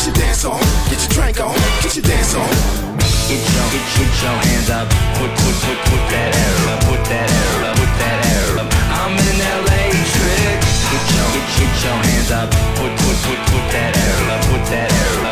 Get your dance on, get your drink on, get your dance on. Get your, get, get your hands up, put, put, put, put that air up, put that air up, put that air up. I'm in LA trick. Get your, get, get your hands up, put, put, put, put that air up, put that air up.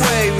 Away,